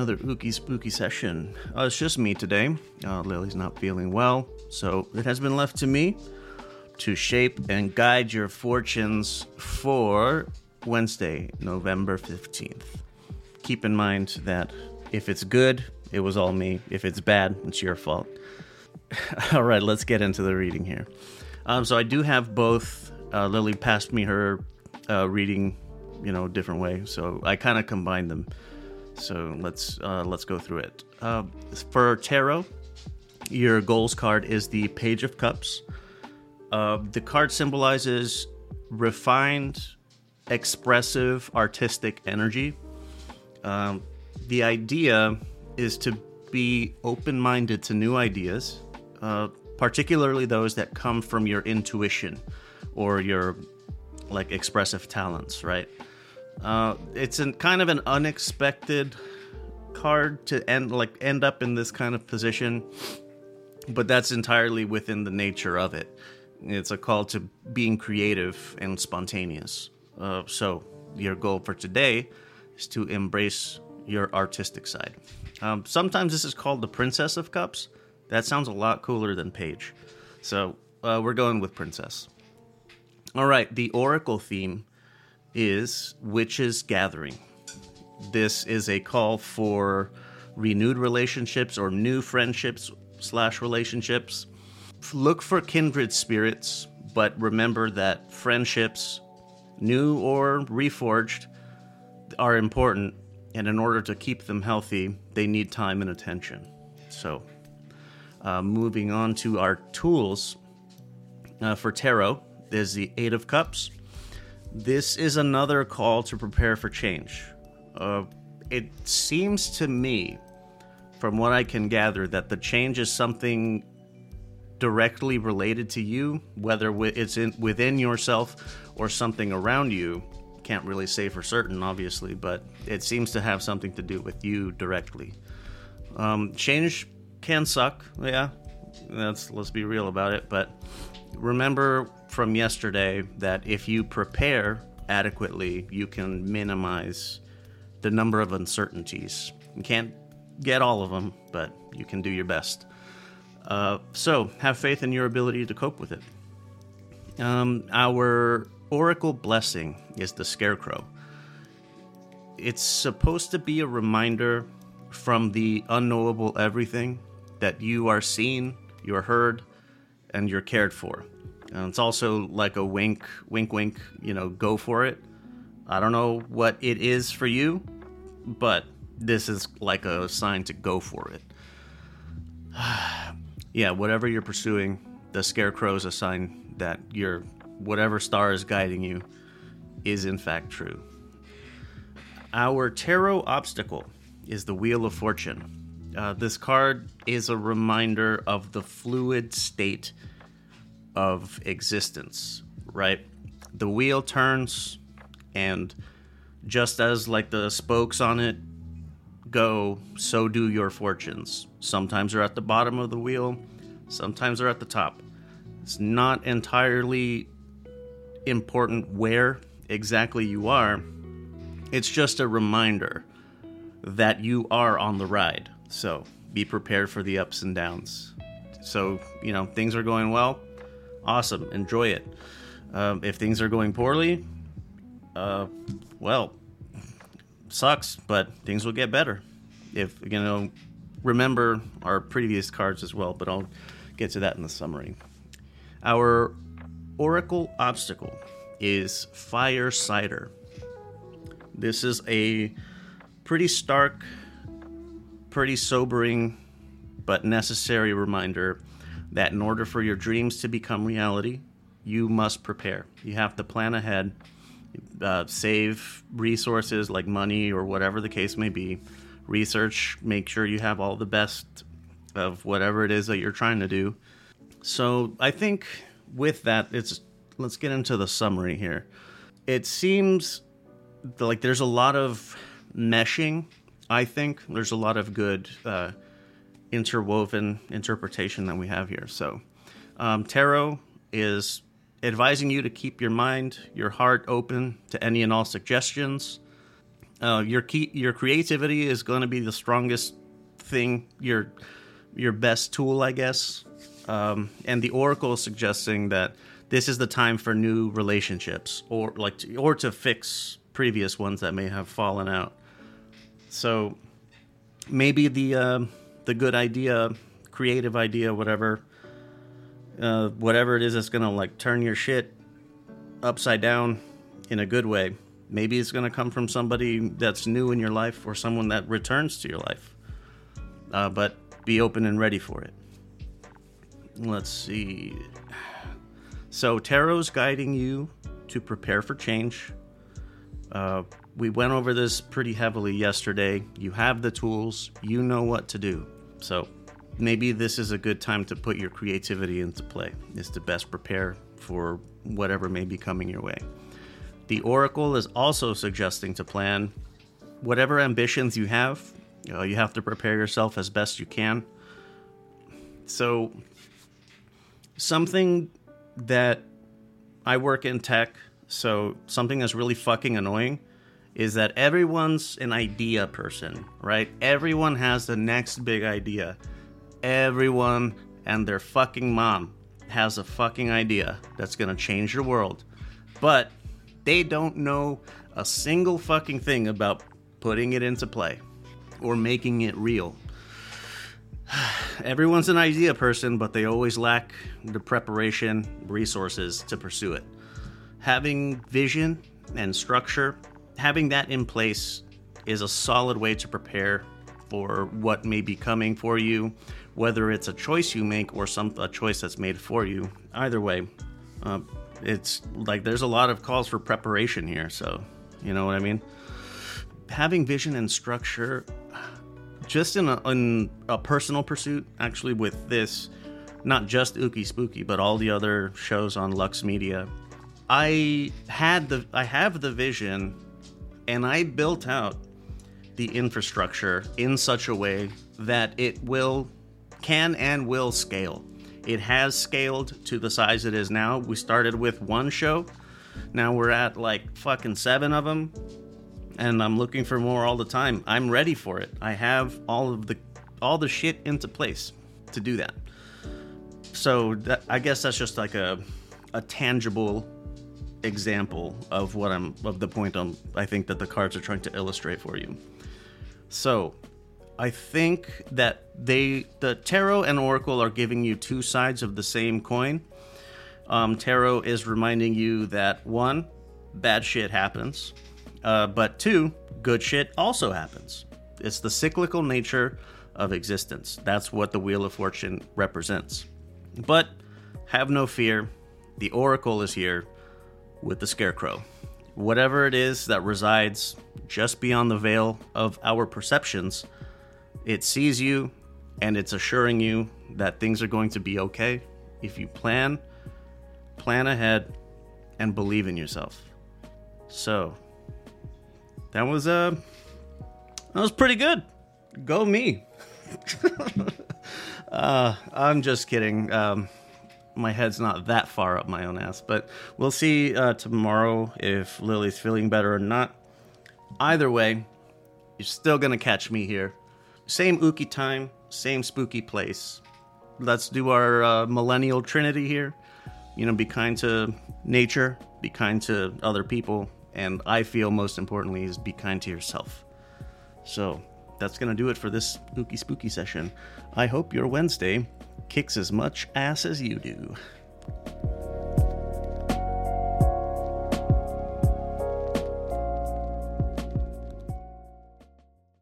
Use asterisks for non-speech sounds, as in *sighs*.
Another ooky spooky session. Uh, it's just me today. Uh, Lily's not feeling well, so it has been left to me to shape and guide your fortunes for Wednesday, November 15th. Keep in mind that if it's good, it was all me. If it's bad, it's your fault. *laughs* all right, let's get into the reading here. Um, so I do have both. Uh, Lily passed me her uh, reading, you know, different way. So I kind of combined them. So let's uh, let's go through it. Uh, for tarot, your goals card is the Page of Cups. Uh, the card symbolizes refined, expressive, artistic energy. Um, the idea is to be open minded to new ideas, uh, particularly those that come from your intuition or your like expressive talents, right? Uh, it's an kind of an unexpected card to end like end up in this kind of position, but that's entirely within the nature of it. It's a call to being creative and spontaneous. Uh, so your goal for today is to embrace your artistic side. Um, sometimes this is called the Princess of Cups. That sounds a lot cooler than Page. So uh, we're going with Princess. All right, the Oracle theme is Witches Gathering. This is a call for renewed relationships or new friendships slash relationships. Look for kindred spirits, but remember that friendships, new or reforged, are important, and in order to keep them healthy, they need time and attention. So, uh, moving on to our tools uh, for tarot, there's the Eight of Cups. This is another call to prepare for change. Uh, it seems to me, from what I can gather, that the change is something directly related to you, whether it's in, within yourself or something around you. Can't really say for certain, obviously, but it seems to have something to do with you directly. Um, change can suck, yeah. That's let's be real about it. But remember from yesterday that if you prepare adequately, you can minimize the number of uncertainties. You can't get all of them, but you can do your best. Uh, so, have faith in your ability to cope with it. Um, our oracle blessing is the scarecrow. It's supposed to be a reminder from the unknowable everything that you are seen, you're heard, and you're cared for. And it's also like a wink, wink, wink, you know, go for it. I don't know what it is for you, but this is like a sign to go for it. *sighs* yeah, whatever you're pursuing, the scarecrow is a sign that your whatever star is guiding you is in fact true. Our tarot obstacle is the Wheel of Fortune. Uh, this card is a reminder of the fluid state of existence, right? The wheel turns, and just as like the spokes on it go, so do your fortunes. Sometimes they're at the bottom of the wheel, sometimes they're at the top. It's not entirely important where exactly you are, it's just a reminder that you are on the ride. So be prepared for the ups and downs. So, you know, things are going well, awesome, enjoy it. Um, if things are going poorly, uh, well, sucks, but things will get better. If you know, remember our previous cards as well, but I'll get to that in the summary. Our Oracle obstacle is Fire Cider. This is a pretty stark, pretty sobering, but necessary reminder that in order for your dreams to become reality, you must prepare. You have to plan ahead, uh, save resources like money or whatever the case may be, research, make sure you have all the best of whatever it is that you're trying to do. So I think with that, it's let's get into the summary here. It seems like there's a lot of meshing. I think there's a lot of good. Uh, interwoven interpretation that we have here. So, um, tarot is advising you to keep your mind, your heart open to any and all suggestions. Uh, your key, your creativity is going to be the strongest thing. Your your best tool, I guess. Um, and the oracle is suggesting that this is the time for new relationships, or like, to, or to fix previous ones that may have fallen out. So maybe the uh, the good idea, creative idea, whatever, uh, whatever it is that's gonna like turn your shit upside down in a good way. Maybe it's gonna come from somebody that's new in your life or someone that returns to your life. Uh, but be open and ready for it. Let's see. So tarot's guiding you to prepare for change. Uh, we went over this pretty heavily yesterday. You have the tools, you know what to do. So maybe this is a good time to put your creativity into play, is to best prepare for whatever may be coming your way. The Oracle is also suggesting to plan whatever ambitions you have. Uh, you have to prepare yourself as best you can. So, something that I work in tech, so something that's really fucking annoying is that everyone's an idea person, right? Everyone has the next big idea. Everyone and their fucking mom has a fucking idea that's gonna change your world. But they don't know a single fucking thing about putting it into play or making it real. *sighs* Everyone's an idea person, but they always lack the preparation, resources to pursue it. Having vision and structure having that in place is a solid way to prepare for what may be coming for you, whether it's a choice you make or some a choice that's made for you. Either way, uh, it's like there's a lot of calls for preparation here. So you know what I mean. Having vision and structure, just in a, in a personal pursuit, actually with this, not just Ookie Spooky, but all the other shows on Lux Media. I had the I have the vision and I built out the infrastructure in such a way that it will, can and will scale. It has scaled to the size it is now. We started with one show. Now we're at like fucking seven of them. And I'm looking for more all the time. I'm ready for it. I have all of the all the shit into place to do that. So that, I guess that's just like a a tangible example of what I'm of the point I'm I think that the cards are trying to illustrate for you. So, I think that they the tarot and oracle are giving you two sides of the same coin. Um, tarot is reminding you that one, bad shit happens, uh, but two, good shit also happens. It's the cyclical nature of existence. That's what the Wheel of Fortune represents. But have no fear, the oracle is here with the Scarecrow. Whatever it is that resides just beyond the veil of our perceptions, it sees you and it's assuring you that things are going to be okay if you plan, plan ahead, and believe in yourself. So, that was uh that was pretty good. Go me. *laughs* uh, I'm just kidding. Um, my head's not that far up my own ass. But we'll see uh, tomorrow if Lily's feeling better or not. Either way, you're still gonna catch me here. Same Ookie time, same spooky place. Let's do our uh, millennial trinity here. You know, be kind to nature, be kind to other people, and I feel most importantly is be kind to yourself. So that's gonna do it for this spooky Spooky session. I hope your Wednesday kicks as much ass as you do.